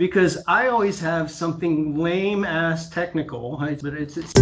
because I always have something lame ass technical, but it's, it's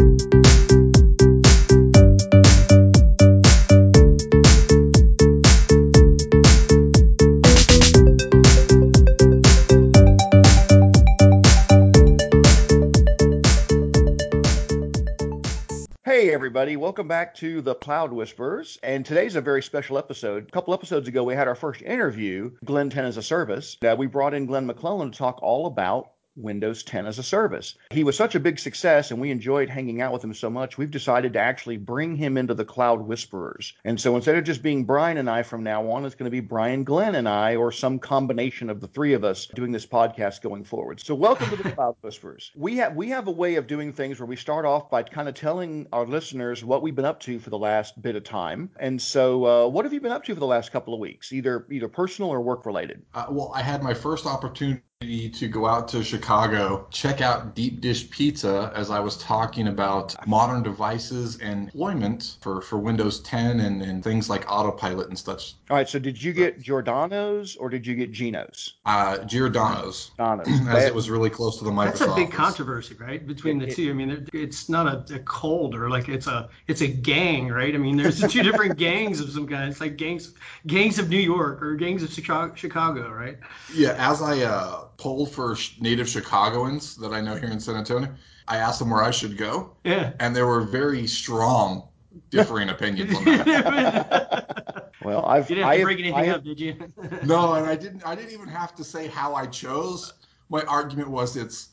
everybody, welcome back to the Cloud Whisperers. And today's a very special episode. A couple episodes ago, we had our first interview, Glen 10 as a Service. We brought in Glenn McClellan to talk all about Windows 10 as a service. He was such a big success and we enjoyed hanging out with him so much, we've decided to actually bring him into the Cloud Whisperers. And so instead of just being Brian and I from now on, it's going to be Brian, Glenn, and I, or some combination of the three of us doing this podcast going forward. So welcome to the Cloud Whisperers. We have we have a way of doing things where we start off by kind of telling our listeners what we've been up to for the last bit of time. And so, uh, what have you been up to for the last couple of weeks, either either personal or work related? Uh, well, I had my first opportunity to go out to Chicago, check out Deep Dish Pizza as I was talking about modern devices and deployment for, for Windows 10 and, and things like autopilot and such. All right, so did you get Giordano's or did you get Gino's? Uh, Giordano's. Giordano's. As it was really close to the Microsoft. That's a big controversy, right, between the two. I mean, it's not a, a cold or like it's a it's a gang, right? I mean, there's two different gangs of some kind. It's like gangs gangs of New York or gangs of Chicago, Chicago right? Yeah, as I uh, polled for native Chicagoans that I know here in San Antonio, I asked them where I should go, Yeah. and there were very strong differing opinions on that. Well, I've You didn't have I to have- break I anything have- up, did you? No, and I didn't. I didn't even have to say how I chose. My argument was it's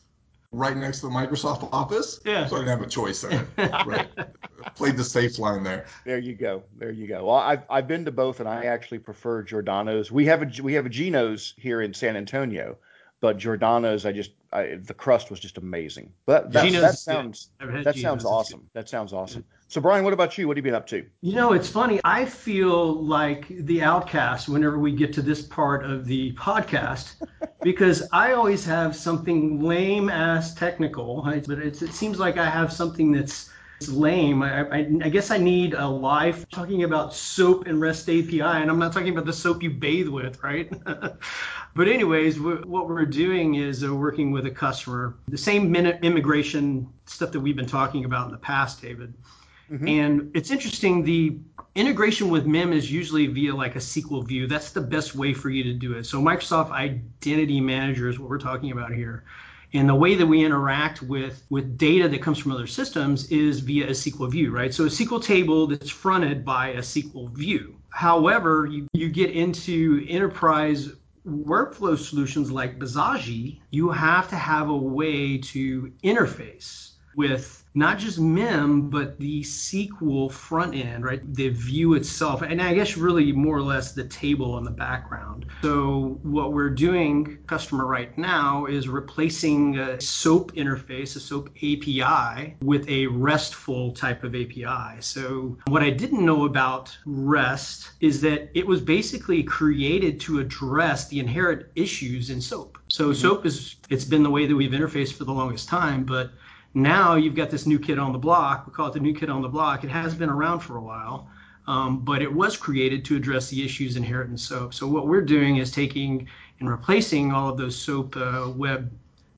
right next to the Microsoft Office. Yeah. So I didn't have a choice there. right. Played the safe line there. There you go. There you go. Well, I've I've been to both, and I actually prefer Giordano's. We have a we have a Gino's here in San Antonio, but Giordano's, I just I, the crust was just amazing. But that, Gino's that is good. sounds I've that Gino's, sounds it's awesome. That sounds awesome. So Brian, what about you? What have you been up to? You know, it's funny. I feel like the outcast whenever we get to this part of the podcast because I always have something lame ass technical, right? but it's, it seems like I have something that's it's lame. I, I, I guess I need a life talking about soap and REST API, and I'm not talking about the soap you bathe with, right? but anyways, we what we're doing is uh, working with a customer, the same minute immigration stuff that we've been talking about in the past, David. And it's interesting, the integration with MIM is usually via like a SQL view. That's the best way for you to do it. So Microsoft Identity Manager is what we're talking about here. And the way that we interact with, with data that comes from other systems is via a SQL view, right? So a SQL table that's fronted by a SQL view. However, you, you get into enterprise workflow solutions like Bizagi, you have to have a way to interface with not just MIM, but the SQL front end, right? The view itself, and I guess really more or less the table in the background. So what we're doing, customer right now, is replacing a SOAP interface, a SOAP API, with a RESTful type of API. So what I didn't know about REST is that it was basically created to address the inherent issues in SOAP. So mm-hmm. SOAP is it's been the way that we've interfaced for the longest time, but now you've got this new kid on the block. We call it the new kid on the block. It has been around for a while, um, but it was created to address the issues inherent in SOAP. So what we're doing is taking and replacing all of those SOAP uh, web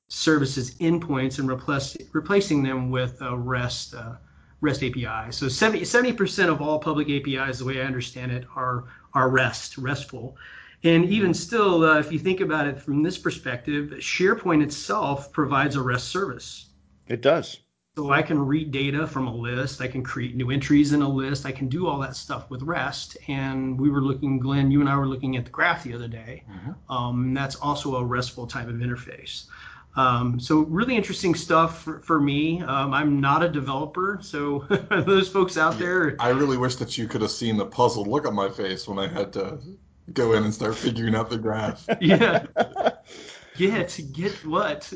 services endpoints and replace, replacing them with REST uh, REST API. So 70 percent of all public APIs, the way I understand it, are are REST RESTful. And even still, uh, if you think about it from this perspective, SharePoint itself provides a REST service. It does. So I can read data from a list. I can create new entries in a list. I can do all that stuff with REST. And we were looking, Glenn, you and I were looking at the graph the other day. Um, that's also a RESTful type of interface. Um, so really interesting stuff for, for me. Um, I'm not a developer, so those folks out there, I really wish that you could have seen the puzzled look on my face when I had to go in and start figuring out the graph. yeah, get get what,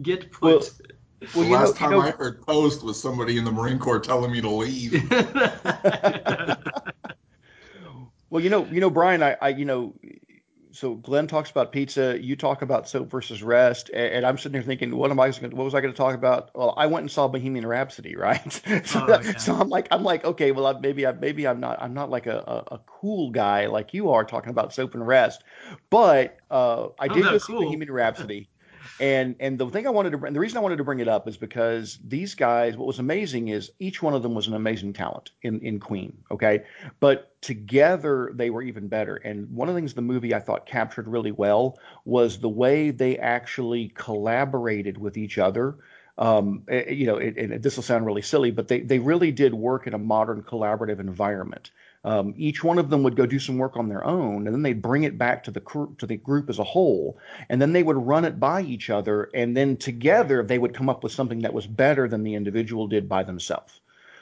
get put. Well, The well, you know, last you time know, I heard post was somebody in the Marine Corps telling me to leave. well, you know, you know, Brian, I, I, you know, so Glenn talks about pizza. You talk about soap versus rest, and, and I'm sitting here thinking, what am I? Gonna, what was I going to talk about? Well, I went and saw Bohemian Rhapsody, right? so, oh, yeah. so, I'm like, I'm like, okay, well, I, maybe, I, maybe I'm not, I'm not like a, a, a, cool guy like you are talking about soap and rest, but uh, I did go see Bohemian Rhapsody. And and the thing I wanted to and the reason I wanted to bring it up is because these guys, what was amazing is each one of them was an amazing talent in in Queen. Okay, but together they were even better. And one of the things the movie I thought captured really well was the way they actually collaborated with each other. Um, eh, eh, you know, and this will sound really silly, but they they really did work in a modern collaborative environment. Um, each one of them would go do some work on their own, and then they'd bring it back to the cr- to the group as a whole, and then they would run it by each other, and then together they would come up with something that was better than the individual did by themselves.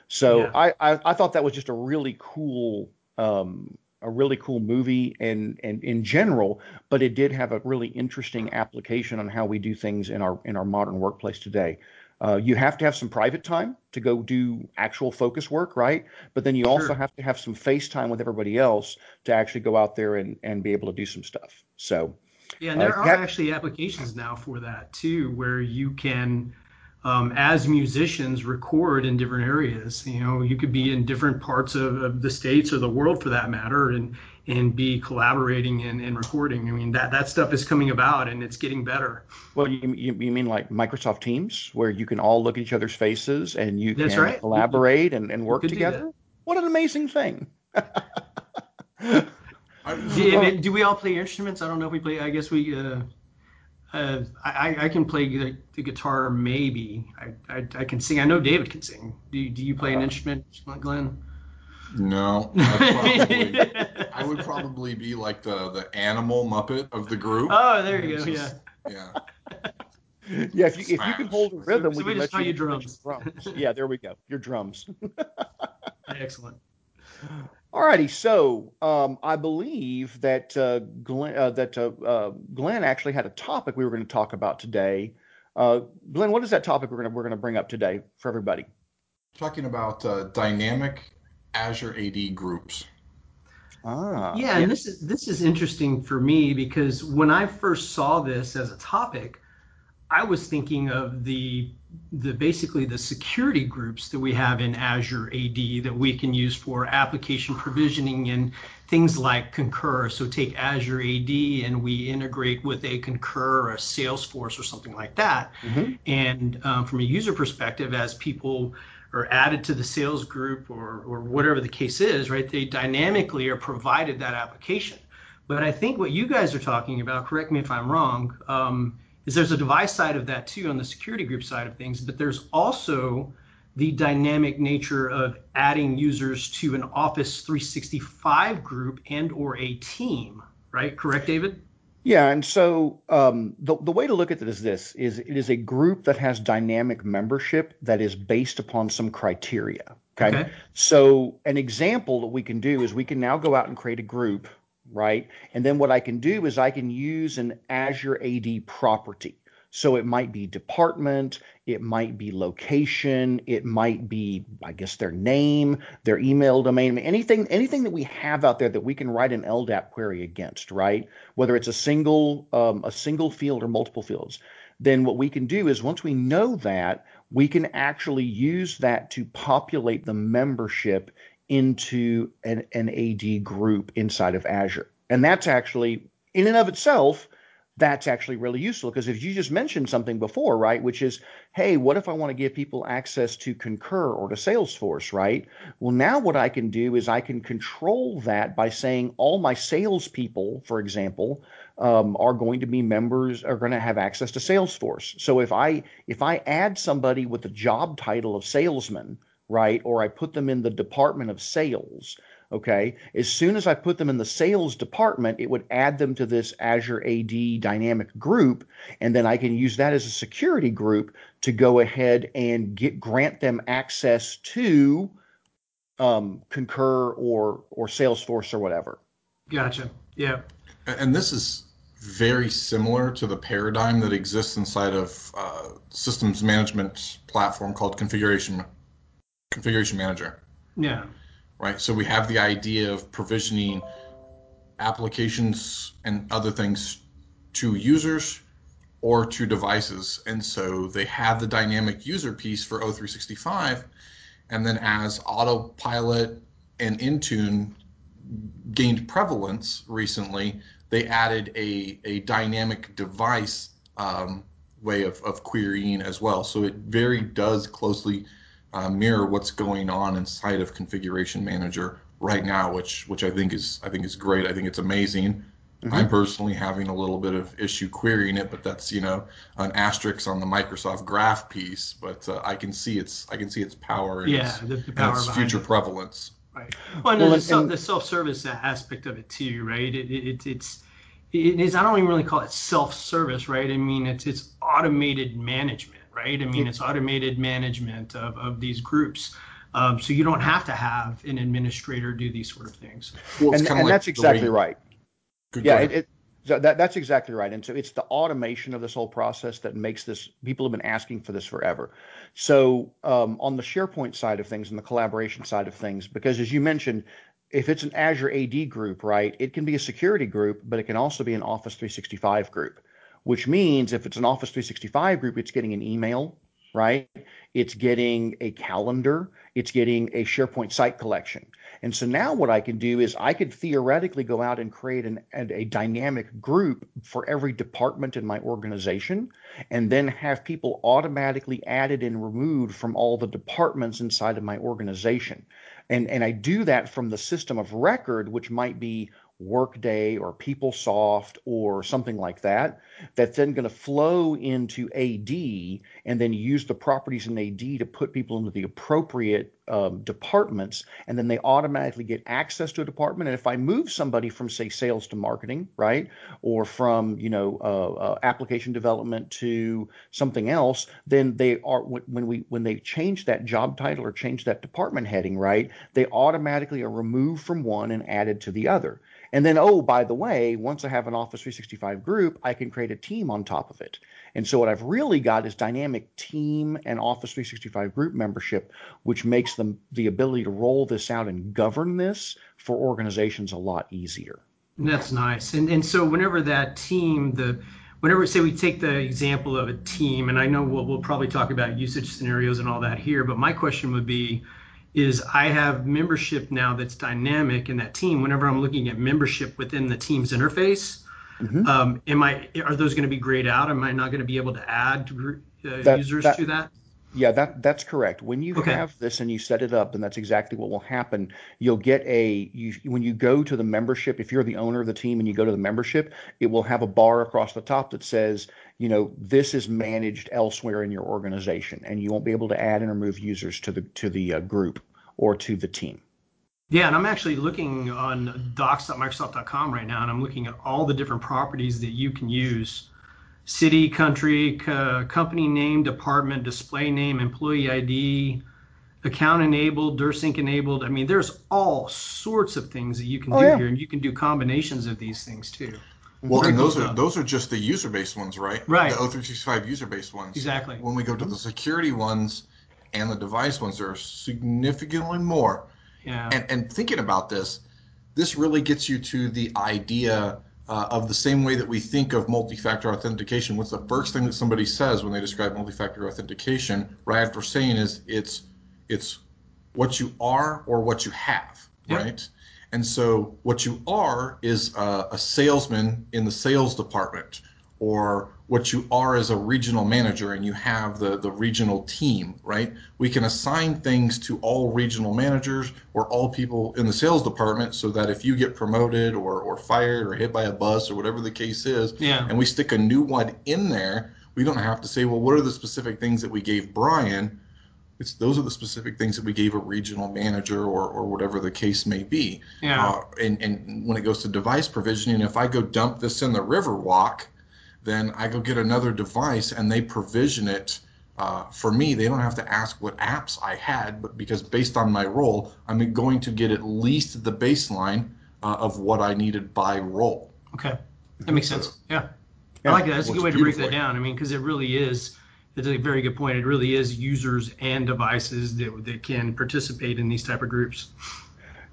So yeah. I, I, I thought that was just a really cool um, a really cool movie and and in general, but it did have a really interesting application on how we do things in our in our modern workplace today. Uh, you have to have some private time to go do actual focus work, right? But then you sure. also have to have some face time with everybody else to actually go out there and, and be able to do some stuff. So, yeah, and there uh, are have, actually applications now for that too, where you can, um, as musicians, record in different areas. You know, you could be in different parts of, of the states or the world for that matter, and and be collaborating and, and recording. I mean, that, that stuff is coming about and it's getting better. Well, you, you, you mean like Microsoft Teams, where you can all look at each other's faces and you That's can right. collaborate and, and work together? What an amazing thing. do, do, we all play instruments? I don't know if we play. I guess we. Uh, uh, I, I can play the, the guitar, maybe. I, I, I, can sing. I know David can sing. Do, do you play an uh, instrument, Glenn? No, probably, I would probably be like the the animal Muppet of the group. Oh, there you go. Just, yeah. Yeah. yeah, if you if you can hold a rhythm, so, we, so can let you, you drums. drums. yeah, there we go. Your drums. Excellent. Alrighty, so um, I believe that uh, Glenn, uh, that uh, uh Glenn actually had a topic we were going to talk about today. Uh, Glenn, what is that topic we're going to we're going to bring up today for everybody? Talking about uh, dynamic Azure AD groups. Ah, yeah, and this is this is interesting for me because when I first saw this as a topic, I was thinking of the the basically the security groups that we have in Azure AD that we can use for application provisioning and things like Concur. So take Azure AD and we integrate with a Concur or a Salesforce or something like that. Mm-hmm. And um, from a user perspective, as people or added to the sales group or, or whatever the case is, right? They dynamically are provided that application. But I think what you guys are talking about, correct me if I'm wrong, um, is there's a device side of that too on the security group side of things, but there's also the dynamic nature of adding users to an Office 365 group and or a team, right? Correct, David? Yeah, and so um, the the way to look at it is this: is it is a group that has dynamic membership that is based upon some criteria. Okay? okay. So an example that we can do is we can now go out and create a group, right? And then what I can do is I can use an Azure AD property. So it might be department, it might be location, it might be, I guess, their name, their email domain, anything, anything that we have out there that we can write an LDAP query against, right? Whether it's a single, um, a single field or multiple fields. Then what we can do is once we know that, we can actually use that to populate the membership into an, an AD group inside of Azure. And that's actually, in and of itself, that's actually really useful because if you just mentioned something before, right, which is, hey, what if I want to give people access to Concur or to Salesforce, right? Well, now what I can do is I can control that by saying all my salespeople, for example, um, are going to be members, are going to have access to Salesforce. So if I if I add somebody with the job title of salesman, right, or I put them in the department of sales, Okay. As soon as I put them in the sales department, it would add them to this Azure AD dynamic group. And then I can use that as a security group to go ahead and get grant them access to um, Concur or or Salesforce or whatever. Gotcha. Yeah. And this is very similar to the paradigm that exists inside of uh, systems management platform called configuration configuration manager. Yeah right? So we have the idea of provisioning applications and other things to users or to devices. And so they have the dynamic user piece for O365. And then as autopilot and Intune gained prevalence recently, they added a, a dynamic device um, way of, of querying as well. So it very does closely uh, mirror what's going on inside of Configuration Manager right now, which which I think is I think is great. I think it's amazing. Mm-hmm. I'm personally having a little bit of issue querying it, but that's you know an asterisk on the Microsoft Graph piece. But uh, I can see its I can see its power and yeah, its, the, the power and its future it. prevalence. Right. Well, and well, the, self, the self-service aspect of it too, right? It, it, it's it is. I don't even really call it self-service, right? I mean, it's it's automated management, right? I mean, it's automated management of, of these groups. Um, so you don't have to have an administrator do these sort of things. Well, and, and like that's exactly right. Good, yeah, it, it, so that, that's exactly right. And so it's the automation of this whole process that makes this. People have been asking for this forever. So um, on the SharePoint side of things and the collaboration side of things, because as you mentioned, if it's an Azure AD group, right, it can be a security group, but it can also be an Office 365 group. Which means if it's an Office 365 group, it's getting an email, right? It's getting a calendar, it's getting a SharePoint site collection. And so now what I can do is I could theoretically go out and create an, a dynamic group for every department in my organization and then have people automatically added and removed from all the departments inside of my organization. And, and I do that from the system of record, which might be Workday or PeopleSoft or something like that, that's then going to flow into AD and then use the properties in AD to put people into the appropriate um, departments, and then they automatically get access to a department. And if I move somebody from, say, sales to marketing, right, or from you know uh, uh, application development to something else, then they are when we when they change that job title or change that department heading, right, they automatically are removed from one and added to the other. And then, oh, by the way, once I have an Office 365 group, I can create a team on top of it. And so what I've really got is dynamic team and Office 365 group membership, which makes them the ability to roll this out and govern this for organizations a lot easier. That's nice. And and so whenever that team, the whenever say we take the example of a team, and I know we'll, we'll probably talk about usage scenarios and all that here, but my question would be is I have membership now that's dynamic in that team. Whenever I'm looking at membership within the team's interface, mm-hmm. um, am I are those going to be grayed out? Am I not going to be able to add uh, that, users that, to that? Yeah, that that's correct. When you okay. have this and you set it up, and that's exactly what will happen. You'll get a you when you go to the membership. If you're the owner of the team and you go to the membership, it will have a bar across the top that says, you know, this is managed elsewhere in your organization, and you won't be able to add and remove users to the to the uh, group or to the team. Yeah, and I'm actually looking on docs.microsoft.com right now, and I'm looking at all the different properties that you can use city, country, co- company name, department, display name, employee ID, account enabled, DirSync enabled. I mean, there's all sorts of things that you can oh, do yeah. here, and you can do combinations of these things too. Well, and those are uh, those are just the user-based ones, right? Right. The O365 user-based ones. Exactly. When we go to the security ones and the device ones, there are significantly more. Yeah. And and thinking about this, this really gets you to the idea uh, of the same way that we think of multi-factor authentication. What's the first thing that somebody says when they describe multi-factor authentication? Right after saying is it's it's what you are or what you have, right? And so what you are is a, a salesman in the sales department or what you are as a regional manager and you have the, the regional team, right? We can assign things to all regional managers or all people in the sales department so that if you get promoted or, or fired or hit by a bus or whatever the case is, yeah. and we stick a new one in there, we don't have to say, well, what are the specific things that we gave Brian? It's those are the specific things that we gave a regional manager or, or whatever the case may be. Yeah. Uh, and, and when it goes to device provisioning, if I go dump this in the Riverwalk, then I go get another device and they provision it uh, for me. They don't have to ask what apps I had, but because based on my role, I'm going to get at least the baseline uh, of what I needed by role. Okay, that makes sense. Yeah, yeah. I like that. That's a good way to break that down. I mean, because it really is. It's a very good point. It really is users and devices that, that can participate in these type of groups.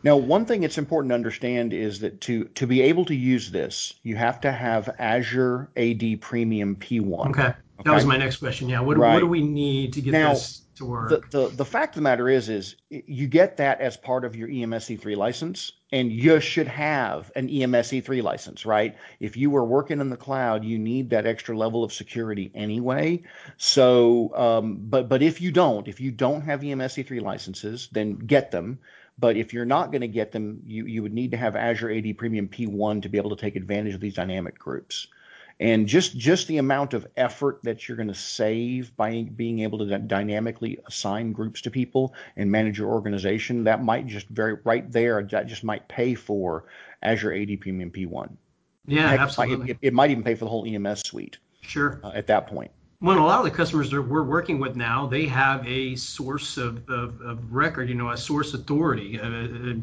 Now, one thing it's important to understand is that to to be able to use this, you have to have Azure AD Premium P1. Okay. okay? That was my next question. Yeah. What, right. what do we need to get now, this to work? The, the the fact of the matter is is you get that as part of your EMS E3 license, and you should have an EMS E3 license, right? If you were working in the cloud, you need that extra level of security anyway. So, um, but but if you don't, if you don't have EMS E3 licenses, then get them but if you're not going to get them, you, you would need to have Azure AD Premium P1 to be able to take advantage of these dynamic groups. And just, just the amount of effort that you're going to save by being able to dynamically assign groups to people and manage your organization, that might just very right there, that just might pay for Azure AD Premium P1. Yeah, Heck, absolutely. It, it, might even pay for the whole EMS suite. Sure. Uh, at that point well, a lot of the customers that we're working with now, they have a source of, of, of record, you know, a source authority. Uh, uh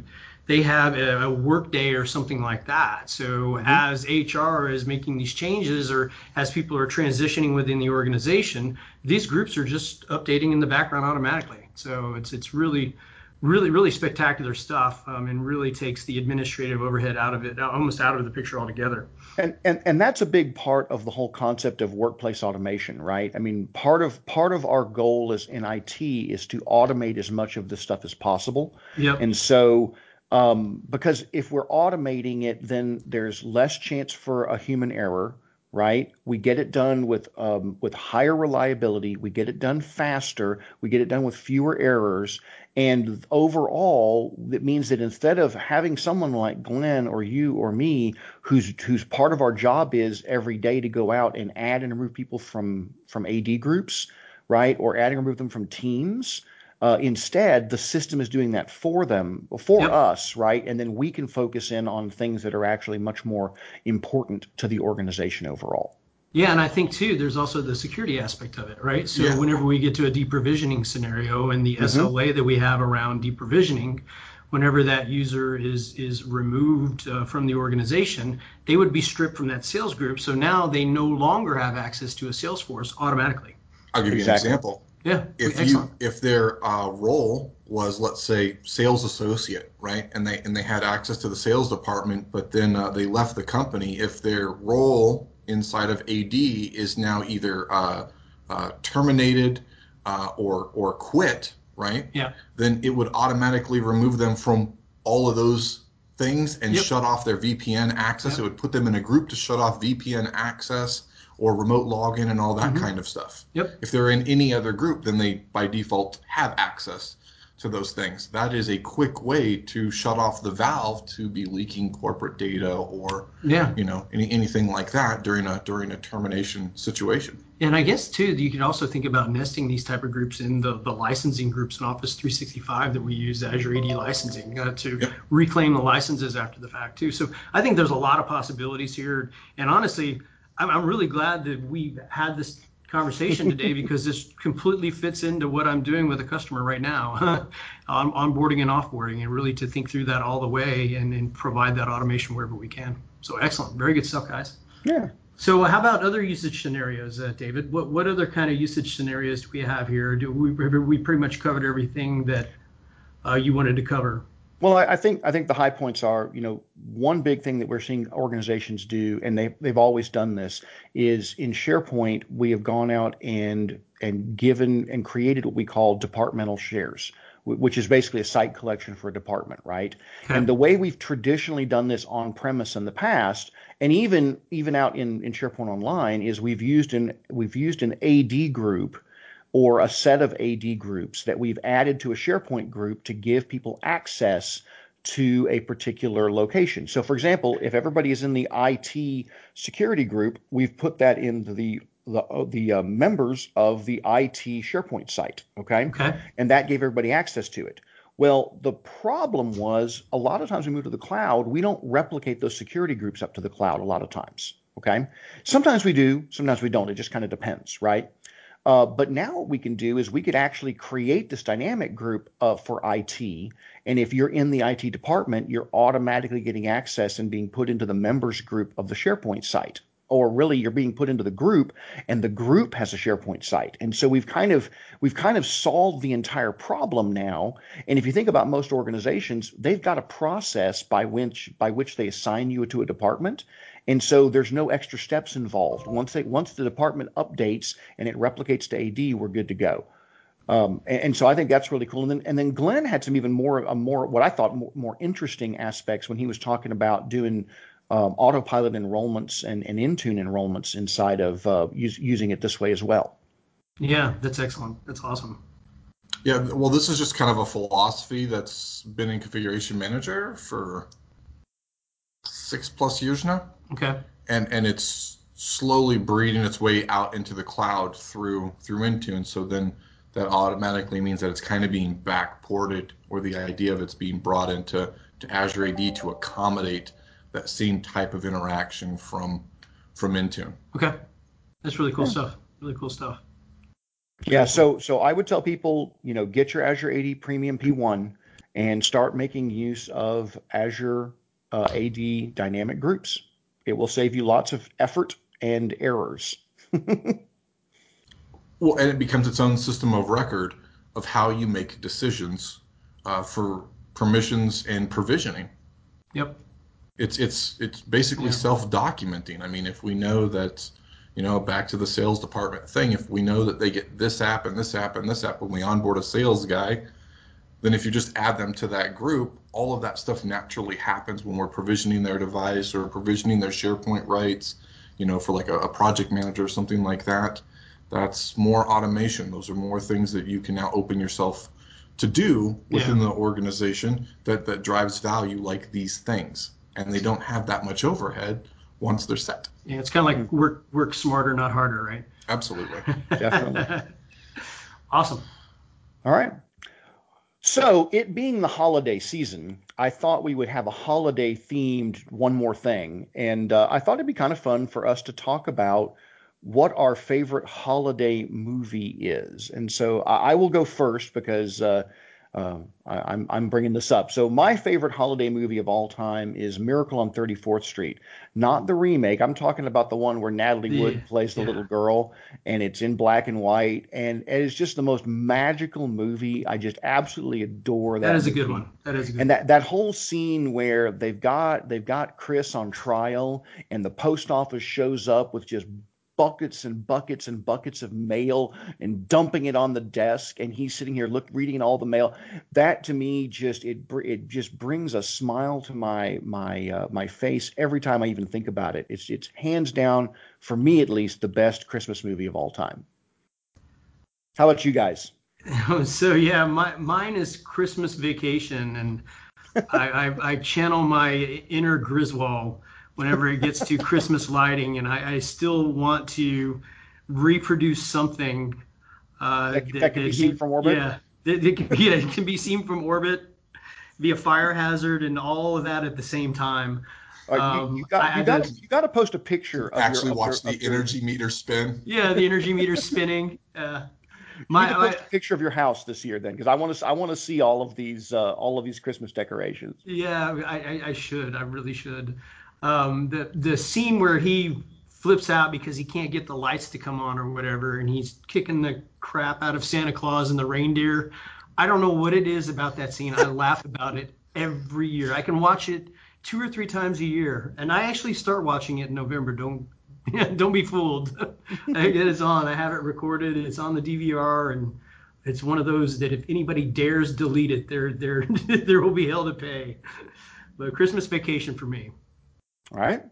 they have a, a workday or something like that. So mm-hmm. as HR is making these changes or as people are transitioning within the organization, these groups are just updating in the background automatically. So it's it's really really really spectacular stuff um, and really takes the administrative overhead out of it almost out of the picture altogether and, and and that's a big part of the whole concept of workplace automation right? I mean part of part of our goal as in it is to automate as much of this stuff as possible. Yep. and so um, because if we're automating it then there's less chance for a human error right? We get it done with um, with higher reliability. We get it done faster. We get it done with fewer errors. And overall, it means that instead of having someone like Glenn or you or me, who's who's part of our job is every day to go out and add and remove people from from AD groups, right, or add and remove them from teams uh, instead, the system is doing that for them, for yep. us, right? And then we can focus in on things that are actually much more important to the organization overall. Yeah, and I think too, there's also the security aspect of it, right? So yeah. whenever we get to a deprovisioning scenario and the mm-hmm. SLA that we have around deprovisioning, whenever that user is is removed uh, from the organization, they would be stripped from that sales group. So now they no longer have access to a Salesforce automatically. I'll give you exactly. an example. Yeah. If excellent. you if their uh, role was let's say sales associate, right, and they and they had access to the sales department, but then uh, they left the company, if their role inside of AD is now either uh, uh, terminated uh, or or quit, right? Yeah. Then it would automatically remove them from all of those things and yep. shut off their VPN access. Yep. It would put them in a group to shut off VPN access or remote login and all that mm-hmm. kind of stuff. Yep. If they're in any other group, then they by default have access to those things. That is a quick way to shut off the valve to be leaking corporate data or yeah. you know any, anything like that during a during a termination situation. And I guess too, you can also think about nesting these type of groups in the, the licensing groups in Office 365 that we use Azure AD licensing uh, to yep. reclaim the licenses after the fact too. So I think there's a lot of possibilities here. And honestly, I'm, I'm really glad that we had this conversation today because this completely fits into what I'm doing with a customer right now on onboarding and offboarding and really to think through that all the way and, and provide that automation wherever we can. So excellent. Very good stuff, guys. Yeah. So how about other usage scenarios, uh, David? What what other kind of usage scenarios do we have here? Do we we pretty much covered everything that uh, you wanted to cover? Well, I, I, think I think the high points are, you know, one big thing that we're seeing organizations do, and they they've always done this, is in SharePoint we have gone out and and given and created what we call departmental shares, which is basically a site collection for a department, right? Okay. And the way we've traditionally done this on premise in the past, and even even out in, in SharePoint Online, is we've used an we've used an AD group or a set of AD groups that we've added to a SharePoint group to give people access to a particular location. So, for example, if everybody is in the IT security group, we've put that into the the, uh, the uh, members of the IT SharePoint site. Okay? okay. And that gave everybody access to it. Well, the problem was a lot of times we move to the cloud, we don't replicate those security groups up to the cloud a lot of times. Okay. Sometimes we do, sometimes we don't. It just kind of depends, right? Uh, but now what we can do is we could actually create this dynamic group uh, for IT. And if you're in the IT department, you're automatically getting access and being put into the members group of the SharePoint site. or really you're being put into the group and the group has a SharePoint site. And so we've kind of we've kind of solved the entire problem now. And if you think about most organizations, they've got a process by which by which they assign you to a department. And so there's no extra steps involved. Once they once the department updates and it replicates to AD, we're good to go. Um, and, and, so I think that's really cool. And then, and then Glenn had some even more, a more what I thought more, more interesting aspects when he was talking about doing um, autopilot enrollments and, and Intune enrollments inside of uh, use, using it this way as well. Yeah, that's excellent. That's awesome. Yeah, well, this is just kind of a philosophy that's been in Configuration Manager for six plus years now. Okay. And and it's slowly breeding its way out into the cloud through through Intune. So then that automatically means that it's kind of being backported, or the idea of it's being brought into to Azure AD to accommodate that same type of interaction from from Intune. Okay, that's really cool yeah. stuff. Really cool stuff. Yeah, so so I would tell people, you know, get your Azure AD Premium P1 and start making use of Azure uh, AD dynamic groups. It will save you lots of effort and errors. Well, and it becomes its own system of record of how you make decisions uh, for permissions and provisioning. Yep. It's it's it's basically yeah. self-documenting. I mean, if we know that, you know, back to the sales department thing, if we know that they get this app and this app and this app when we onboard a sales guy, then if you just add them to that group, all of that stuff naturally happens when we're provisioning their device or provisioning their SharePoint rights, you know, for like a, a project manager or something like that that's more automation. Those are more things that you can now open yourself to do within yeah. the organization that, that drives value like these things. And they don't have that much overhead once they're set. Yeah, it's kind of like work work smarter, not harder, right? Absolutely. Definitely. awesome. All right. So, it being the holiday season, I thought we would have a holiday themed one more thing. And uh, I thought it'd be kind of fun for us to talk about what our favorite holiday movie is. And so I, I will go first because uh, uh, I, am I'm, I'm bringing this up. So my favorite holiday movie of all time is Miracle on 34th Street, not the remake. I'm talking about the one where Natalie Wood plays the yeah. little girl, and it's in black and white, and it is just the most magical movie. I just absolutely adore that. That is movie. a good one. That is a good. One. And that that whole scene where they've got they've got Chris on trial, and the post office shows up with just buckets and buckets and buckets of mail and dumping it on the desk and he's sitting here look reading all the mail. That to me just it it just brings a smile to my my uh, my face every time I even think about it. It's it's hands down for me at least the best christmas movie of all time. How about you guys? So yeah my mine is christmas vacation and I, I, I channel my inner Griswold whenever it gets to Christmas lighting, and I, I, still want to reproduce something uh, that, that, that, can be seen from orbit. Yeah, that, that yeah, it can be seen from orbit, be a fire hazard, and all of that at the same time. Uh, um, you, you, got, you, got, you got to post a picture. Of actually your, watch your, the energy your... meter spin. Yeah, the energy meter spinning. Uh, my, my a picture of your house this year then, because I want to I want to see all of these uh, all of these Christmas decorations. Yeah, I, I, I should. I really should. Um, the the scene where he flips out because he can't get the lights to come on or whatever, and he's kicking the crap out of Santa Claus and the reindeer. I don't know what it is about that scene. I laugh about it every year. I can watch it two or three times a year, and I actually start watching it in November. Don't don't be fooled. it is on. I have it recorded. It's on the DVR, and it's one of those that if anybody dares delete it, there there there will be hell to pay. But Christmas Vacation for me. All right.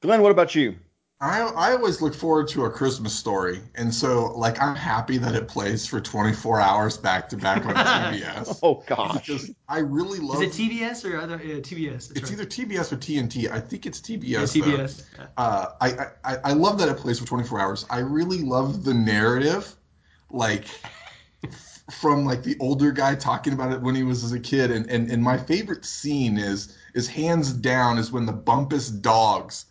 Glenn, what about you? I, I always look forward to a Christmas story. And so, like, I'm happy that it plays for 24 hours back to back on TBS. oh, gosh. Because I really love Is it TBS or other, uh, TBS? it's right. either TBS or TNT. I think it's TBS. Yeah, TBS. Uh, I, I, I love that it plays for 24 hours. I really love the narrative. Like, from like the older guy talking about it when he was as a kid and, and and my favorite scene is is hands down is when the bumpus dogs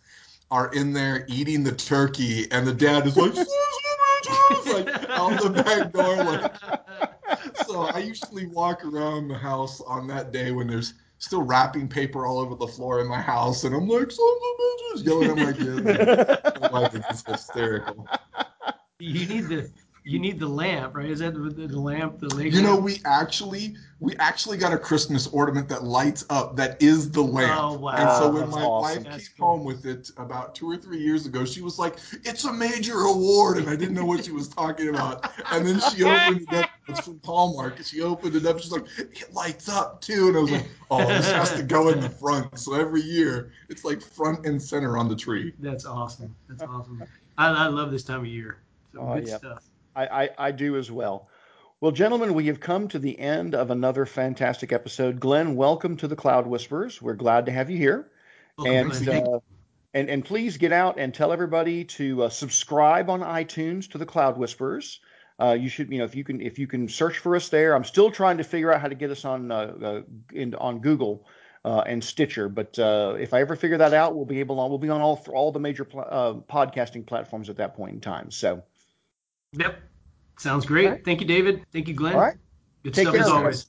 are in there eating the turkey and the dad is like like out the back door like so i usually walk around the house on that day when there's still wrapping paper all over the floor in my house, and I'm like, sons of bitches, yelling at my kids. my wife is just hysterical. You need the you need the lamp, right? Is that the, the lamp? The leg You know, we actually we actually got a Christmas ornament that lights up. That is the lamp. Oh, wow. And so when That's my awesome. wife That's came cool. home with it about two or three years ago, she was like, "It's a major award," and I didn't know what she was talking about. And then she opened it up. It's from Hallmark. She opened it up. She's like, "It lights up too," and I was like, "Oh, this has to go in the front." So every year, it's like front and center on the tree. That's awesome. That's awesome. I, I love this time of year. So Oh, good yeah. stuff. I, I, I do as well. Well, gentlemen, we have come to the end of another fantastic episode. Glenn, welcome to the Cloud Whisperers. We're glad to have you here. And, uh, and and please get out and tell everybody to uh, subscribe on iTunes to the Cloud Whisperers. Uh, you should, you know, if you can, if you can search for us there. I'm still trying to figure out how to get us on uh, uh, in, on Google uh, and Stitcher. But uh, if I ever figure that out, we'll be able on. We'll be on all all the major pl- uh, podcasting platforms at that point in time. So, Yep. Sounds great. Right. Thank you, David. Thank you, Glenn. all right, Good take stuff care, as guys. always.